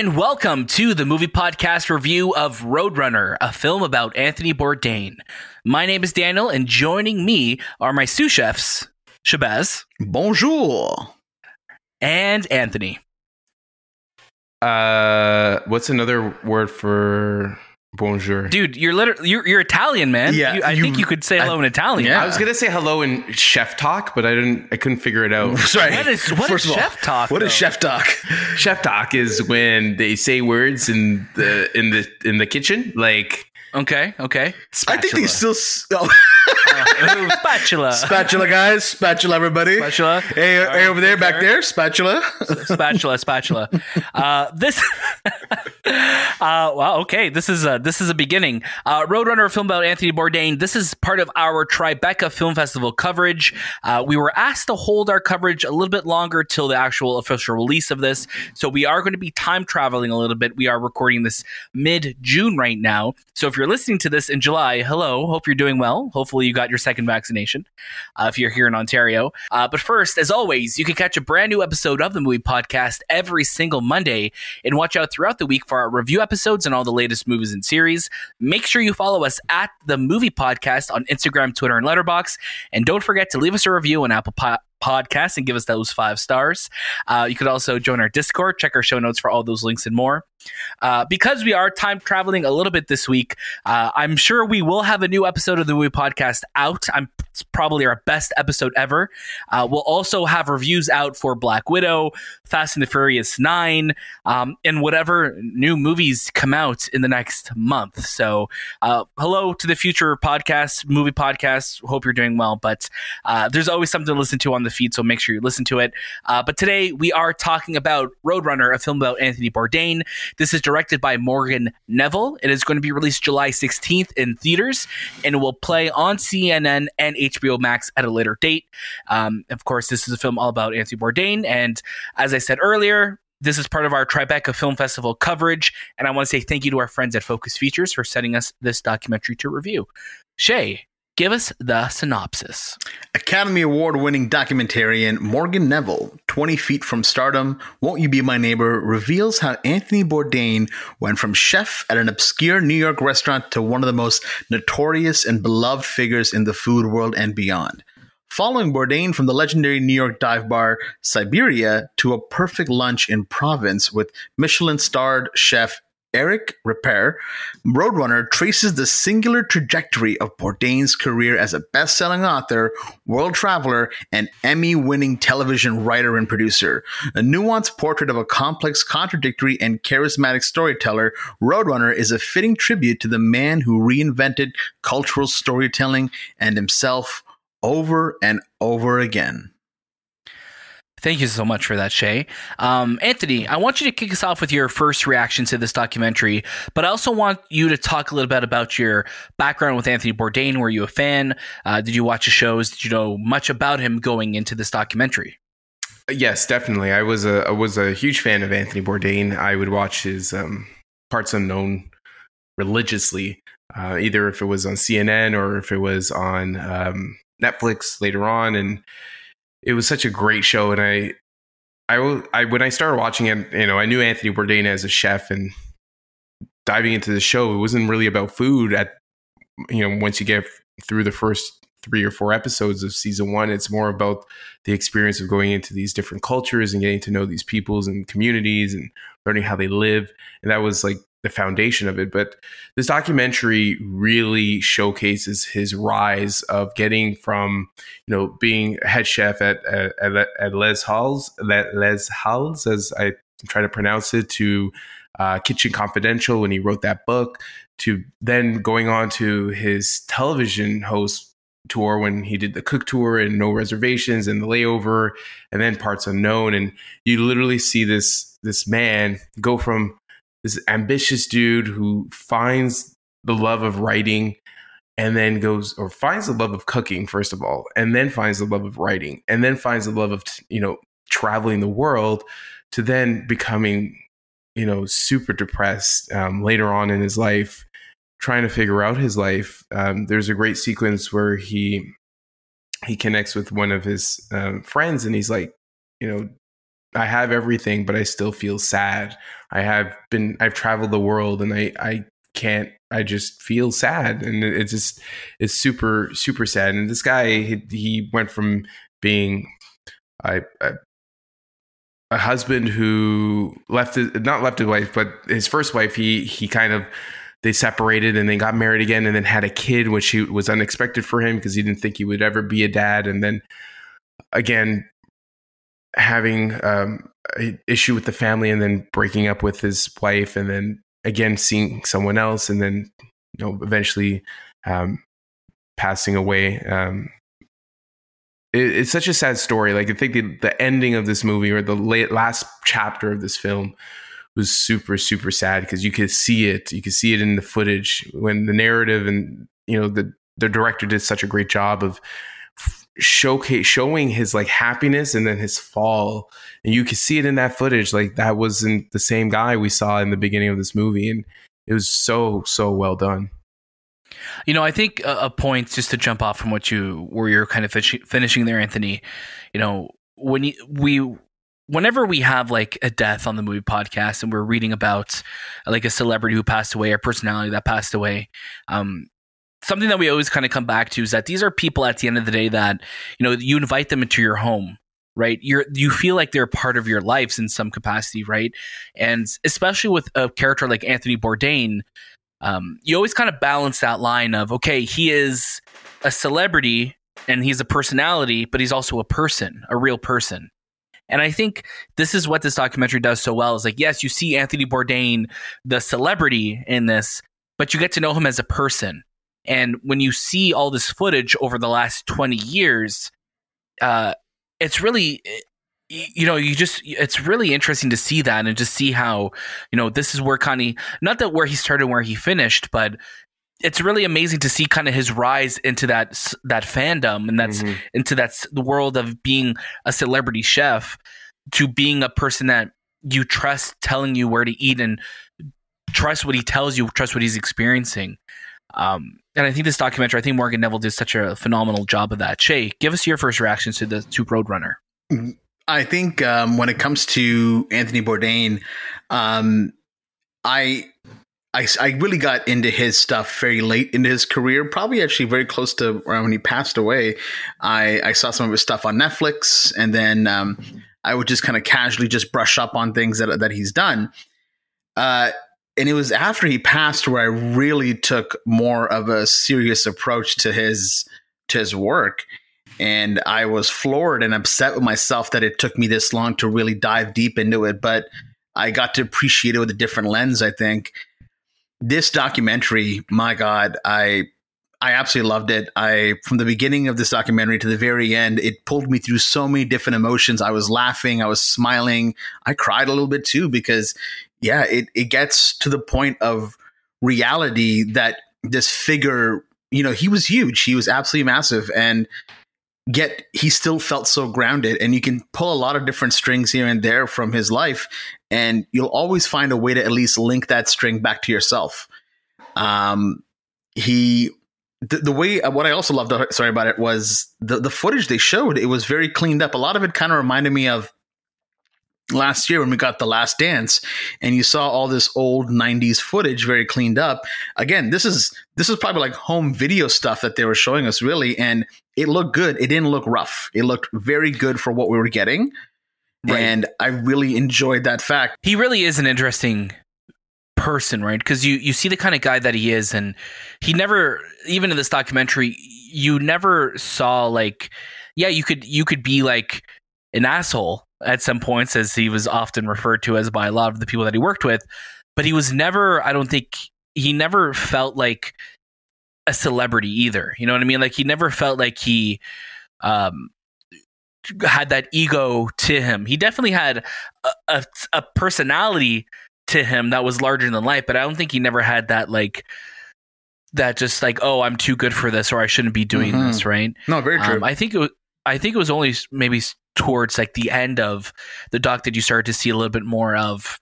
and welcome to the movie podcast review of Roadrunner, a film about Anthony Bourdain. My name is Daniel, and joining me are my sous chefs, Shahbaz Bonjour. and Anthony. Uh, what's another word for bonjour? Dude, you're literally you're, you're Italian, man. Yeah, You- I you- think you could say hello in Italian. yeah. I was gonna say hello in chef talk, but I didn't. I couldn't figure it out. Sorry. What is- what First is of all, chef talk, What is though? chef talk? chef talk is when they say words in the in the in the kitchen, like Okay, okay. I think they still. Oh, Ooh, spatula. spatula, guys. Spatula, everybody. Spatula. Hey, All right, hey, over there, back care. there. Spatula. spatula spatula uh this uh wow okay this is a this is a beginning uh roadrunner a film about anthony bourdain this is part of our tribeca film festival coverage uh we were asked to hold our coverage a little bit longer till the actual official release of this so we are going to be time traveling a little bit we are recording this mid june right now so if you're listening to this in july hello hope you're doing well hopefully you got your second vaccination uh, if you're here in Ontario. Uh, but first, as always, you can catch a brand new episode of the Movie Podcast every single Monday and watch out throughout the week for our review episodes and all the latest movies and series. Make sure you follow us at the Movie Podcast on Instagram, Twitter, and Letterboxd. And don't forget to leave us a review on Apple Po- Podcasts and give us those five stars. Uh, you could also join our Discord, check our show notes for all those links and more. Uh, because we are time traveling a little bit this week, uh, I'm sure we will have a new episode of the movie podcast out. I'm it's probably our best episode ever. Uh, we'll also have reviews out for Black Widow, Fast and the Furious Nine, um, and whatever new movies come out in the next month. So, uh, hello to the future podcast, movie podcasts. Hope you're doing well. But uh, there's always something to listen to on the feed, so make sure you listen to it. Uh, but today we are talking about Roadrunner, a film about Anthony Bourdain. This is directed by Morgan Neville. It is going to be released July 16th in theaters and will play on CNN and HBO Max at a later date. Um, of course, this is a film all about Anthony Bourdain. And as I said earlier, this is part of our Tribeca Film Festival coverage. And I want to say thank you to our friends at Focus Features for sending us this documentary to review. Shay, give us the synopsis. Academy Award winning documentarian Morgan Neville, 20 Feet from Stardom, Won't You Be My Neighbor, reveals how Anthony Bourdain went from chef at an obscure New York restaurant to one of the most notorious and beloved figures in the food world and beyond. Following Bourdain from the legendary New York dive bar Siberia to a perfect lunch in Provence with Michelin starred chef Eric Ripert, Roadrunner traces the singular trajectory of Bourdain's career as a best selling author, world traveler, and Emmy winning television writer and producer. A nuanced portrait of a complex, contradictory, and charismatic storyteller, Roadrunner is a fitting tribute to the man who reinvented cultural storytelling and himself over and over again. Thank you so much for that, Shay. Um, Anthony, I want you to kick us off with your first reaction to this documentary, but I also want you to talk a little bit about your background with Anthony Bourdain. Were you a fan? Uh, did you watch his shows? Did you know much about him going into this documentary? Yes, definitely. I was a I was a huge fan of Anthony Bourdain. I would watch his um, Parts Unknown religiously, uh, either if it was on CNN or if it was on um, Netflix later on, and it was such a great show. And I, I, I when I started watching it, you know, I knew Anthony Bourdain as a chef, and diving into the show, it wasn't really about food. At you know, once you get through the first three or four episodes of season one, it's more about the experience of going into these different cultures and getting to know these peoples and communities and learning how they live. And that was like the foundation of it. But this documentary really showcases his rise of getting from, you know, being head chef at at, at, Les Halles, Les Halles, as I try to pronounce it, to uh, Kitchen Confidential when he wrote that book, to then going on to his television host tour when he did the cook tour and no reservations and the layover and then parts unknown and you literally see this this man go from this ambitious dude who finds the love of writing and then goes or finds the love of cooking first of all and then finds the love of writing and then finds the love of you know traveling the world to then becoming you know super depressed um, later on in his life trying to figure out his life. Um, there's a great sequence where he he connects with one of his um, friends and he's like you know I have everything, but I still feel sad. I have been I've traveled the world and I I can't I just feel sad and it's just it's super super sad. And this guy he, he went from being I, I a husband who left his, not left his wife, but his first wife. He he kind of they separated and then got married again and then had a kid, which he, was unexpected for him because he didn't think he would ever be a dad. And then again, having um, an issue with the family and then breaking up with his wife and then again seeing someone else and then you know eventually um, passing away. Um, it, it's such a sad story. Like I think the, the ending of this movie or the late, last chapter of this film was super super sad because you could see it. You could see it in the footage when the narrative and you know the the director did such a great job of showcase showing his like happiness and then his fall. And you could see it in that footage like that wasn't the same guy we saw in the beginning of this movie. And it was so so well done. You know i think a, a point just to jump off from what you where you're kind of finishing there anthony you know when you, we whenever we have like a death on the movie podcast and we're reading about like a celebrity who passed away or personality that passed away um, something that we always kind of come back to is that these are people at the end of the day that you know you invite them into your home right? You're you feel like they're part of your lives in some capacity right? And especially with a character like anthony bourdain um, you always kind of balance that line of okay he is a celebrity and he's a personality but he's also a person a real person. And I think this is what this documentary does so well is like, yes, you see Anthony Bourdain, the celebrity in this, but you get to know him as a person. And when you see all this footage over the last 20 years, uh, it's really, you know, you just, it's really interesting to see that and just see how, you know, this is where Connie, not that where he started, where he finished, but it's really amazing to see kind of his rise into that that fandom and that's mm-hmm. into that the world of being a celebrity chef to being a person that you trust telling you where to eat and trust what he tells you trust what he's experiencing um, and I think this documentary, I think Morgan Neville did such a phenomenal job of that. Shay, give us your first reactions to the to Roadrunner. I think um, when it comes to Anthony Bourdain, um, I I, I really got into his stuff very late into his career, probably actually very close to when he passed away. I, I saw some of his stuff on Netflix, and then um, I would just kind of casually just brush up on things that that he's done. Uh, and it was after he passed where I really took more of a serious approach to his to his work. And I was floored and upset with myself that it took me this long to really dive deep into it. But I got to appreciate it with a different lens, I think this documentary, my God, I I absolutely loved it. I from the beginning of this documentary to the very end, it pulled me through so many different emotions. I was laughing, I was smiling, I cried a little bit too because yeah, it it gets to the point of reality that this figure, you know, he was huge. He was absolutely massive and yet he still felt so grounded. And you can pull a lot of different strings here and there from his life and you'll always find a way to at least link that string back to yourself. Um he the, the way what i also loved sorry about it was the the footage they showed it was very cleaned up. A lot of it kind of reminded me of last year when we got the last dance and you saw all this old 90s footage very cleaned up. Again this is this is probably like home video stuff that they were showing us really and it looked good. It didn't look rough. It looked very good for what we were getting. Right. and i really enjoyed that fact. He really is an interesting person right? Because you you see the kind of guy that he is and he never even in this documentary you never saw like yeah you could you could be like an asshole at some points, as he was often referred to as by a lot of the people that he worked with. But he was never, I don't think, he never felt like a celebrity either. You know what I mean? Like he never felt like he um, had that ego to him. He definitely had a, a, a personality to him that was larger than life, but I don't think he never had that like that just like oh I'm too good for this or I shouldn't be doing mm-hmm. this right. No, very true. Um, I think it was I think it was only maybe towards like the end of the doc that you started to see a little bit more of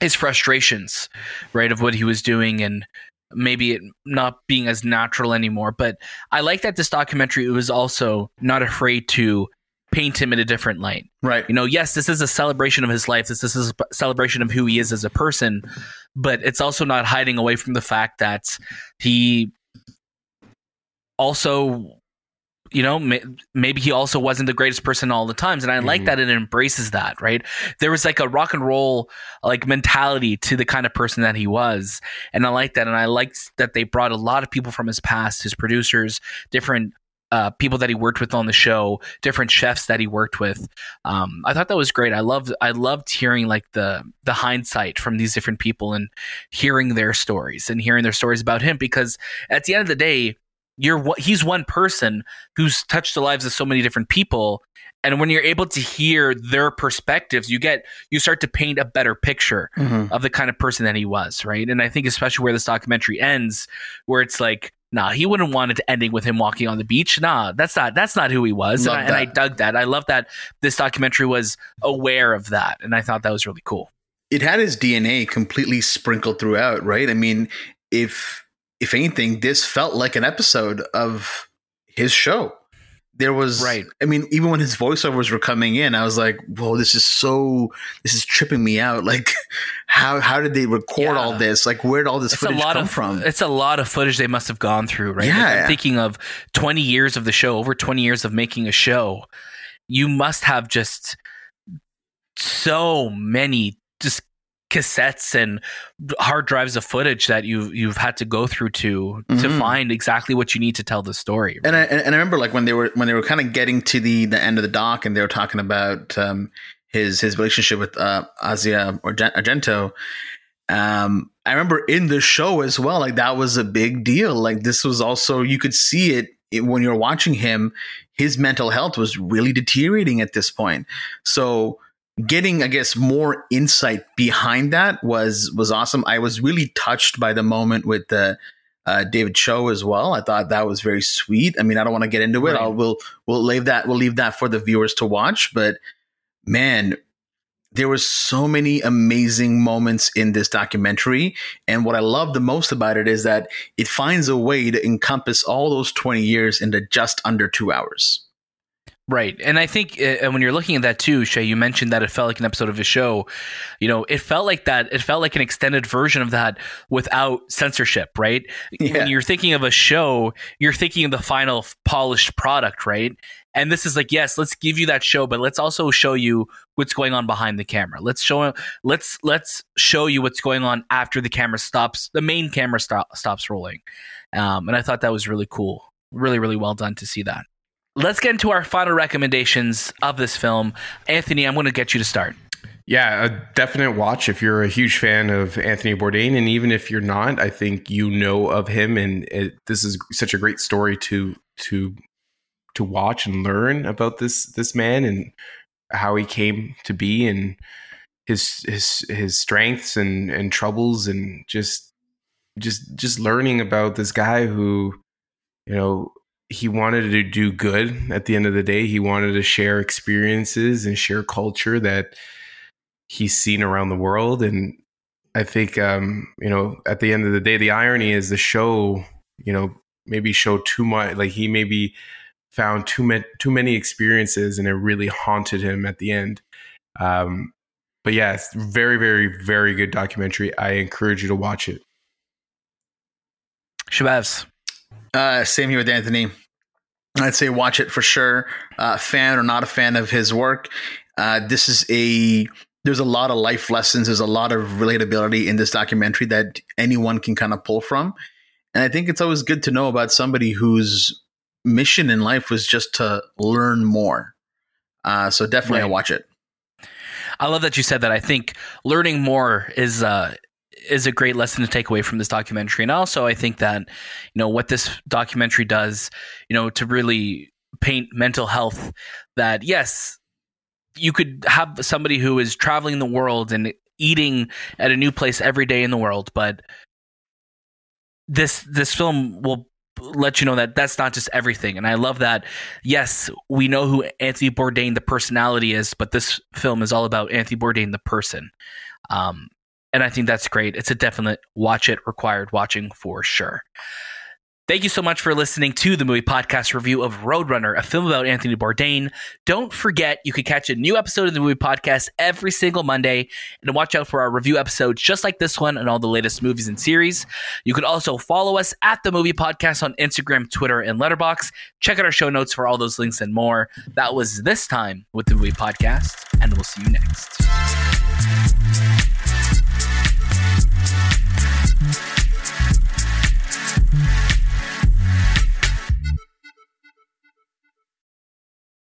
his frustrations, right, of what he was doing and maybe it not being as natural anymore. But I like that this documentary was also not afraid to paint him in a different light. Right. You know, yes, this is a celebration of his life. This is a celebration of who he is as a person, but it's also not hiding away from the fact that he also you know maybe he also wasn't the greatest person all the times and i mm-hmm. like that it embraces that right there was like a rock and roll like mentality to the kind of person that he was and i like that and i liked that they brought a lot of people from his past his producers different uh, people that he worked with on the show, different chefs that he worked with. Um, I thought that was great. I loved I loved hearing like the the hindsight from these different people and hearing their stories and hearing their stories about him because at the end of the day, you're he's one person who's touched the lives of so many different people. And when you're able to hear their perspectives you get you start to paint a better picture mm-hmm. of the kind of person that he was right? And i think especially where this documentary ends where it's like nah he wouldn't want it ending with him walking on the beach. Nah that's not that's not who he was. And I, and I, dug that. I love that this documentary was aware of that. And i thought that was really cool. It had his dna completely sprinkled throughout right? I mean if if anything, this felt like an episode of his show. There was right. I mean, even when his voiceovers were coming in, I was like, "Whoa, this is so. This is tripping me out. Like, how how did they record yeah. all this? Like, where did all this it's footage come of, from? It's a lot of footage they must have gone through, right? Yeah. Like I'm thinking of twenty years of the show, over twenty years of making a show. You must have just so many just cassettes and hard drives of footage that you you've had to go through to mm-hmm. to find exactly what you need to tell the story. Right? And I and I remember like when they were when they were kind of getting to the the end of the doc and they were talking about um, his his relationship with uh, Asia or Argento. Um, I remember in the show as well, like that was a big deal. Like this was also you could see it, it when you're watching him. His mental health was really deteriorating at this point. So getting i guess more insight behind that was was awesome. I was really touched by the moment with the uh, david choe as well. I thought that was very sweet. I mean i don't want to get into it. Right. i'll we'll we'll leave that we'll leave that for the viewers to watch but man there were so many amazing moments in this documentary. And what i love the most about it is that it finds a way to encompass all those 20 years into just under two hours Right. And I think uh, when you're looking at that too, Shay, you mentioned that it felt like an episode of a show. You know, it felt like that. It felt like an extended version of that without censorship, right? Yeah. When you're thinking of a show, you're thinking of the final polished product, right? And this is like, yes, let's give you that show, but let's also show you what's going on behind the camera. Let's show let's let's show you what's going on after the camera stops, the main camera stop, stops rolling. Um, and I thought that was really cool, really, really well done to see that let's get into our final recommendations of this film. Anthony, I'm going to get you to start. Yeah, a definite watch if you're a huge fan of Anthony Bourdain, and even if you're not, I think you know of him, and it, this is such a great story to to to watch and learn about this this man and how he came to be and his his his strengths and and troubles and just just just learning about this guy who you know he wanted to do good at the end of the day. He wanted to share experiences and share culture that he's seen around the world. And I think, um, you know, at the end of the day, the irony is the show, you know, maybe showed too much. Like he maybe found too many too many experiences, and it really haunted him at the end. Um, but yeah, it's very, very, very good documentary. I encourage you to watch it. Shahbaz. Uh, same here with Anthony. I'd say watch it for sure. Uh, fan or not a fan of his work, uh, this is a there's a lot of life lessons. There's a lot of relatability in this documentary that anyone can kind of pull from, and I think it's always good to know about somebody whose mission in life was just to learn more. Uh, so definitely, right. I watch it. I love that you said that. I think learning more is uh, is a great lesson to take away from this documentary. And also, I think that, you know, what this documentary does, you know, to really paint mental health that, yes, you could have somebody who is traveling the world and eating at a new place every day in the world, but this this film will let you know that that's not just everything. And I love that. Yes, we know who Anthony Bourdain the personality is, but this film is all about Anthony Bourdain the person. Um, and I think that's great. It's a definite watch it required watching for sure. Thank you so much for listening to the movie podcast review of Roadrunner, a film about Anthony Bourdain. Don't forget, you can catch a new episode of the movie podcast every single Monday, and watch out for our review episodes just like this one and all the latest movies and series. You can also follow us at the movie podcast on Instagram, Twitter, and Letterboxd. Check out our show notes for all those links and more. That was this time with the movie podcast, and we'll see you next.